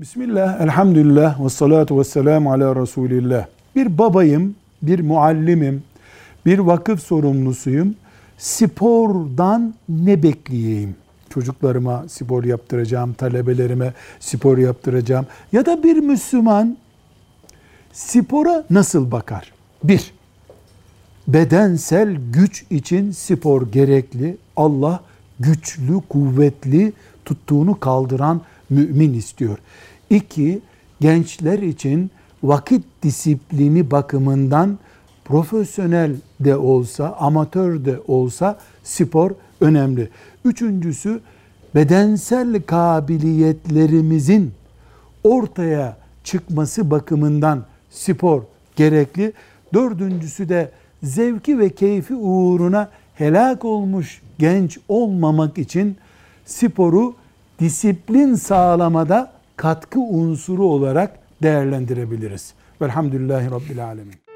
Bismillah, elhamdülillah, ve salatu ve selamu ala Resulillah. Bir babayım, bir muallimim, bir vakıf sorumlusuyum. Spordan ne bekleyeyim? Çocuklarıma spor yaptıracağım, talebelerime spor yaptıracağım. Ya da bir Müslüman spora nasıl bakar? Bir, bedensel güç için spor gerekli. Allah güçlü, kuvvetli, tuttuğunu kaldıran mümin istiyor. İki, gençler için vakit disiplini bakımından profesyonel de olsa, amatör de olsa spor önemli. Üçüncüsü, bedensel kabiliyetlerimizin ortaya çıkması bakımından spor gerekli. Dördüncüsü de zevki ve keyfi uğruna helak olmuş genç olmamak için sporu disiplin sağlamada katkı unsuru olarak değerlendirebiliriz. Velhamdülillahi Rabbil Alemin.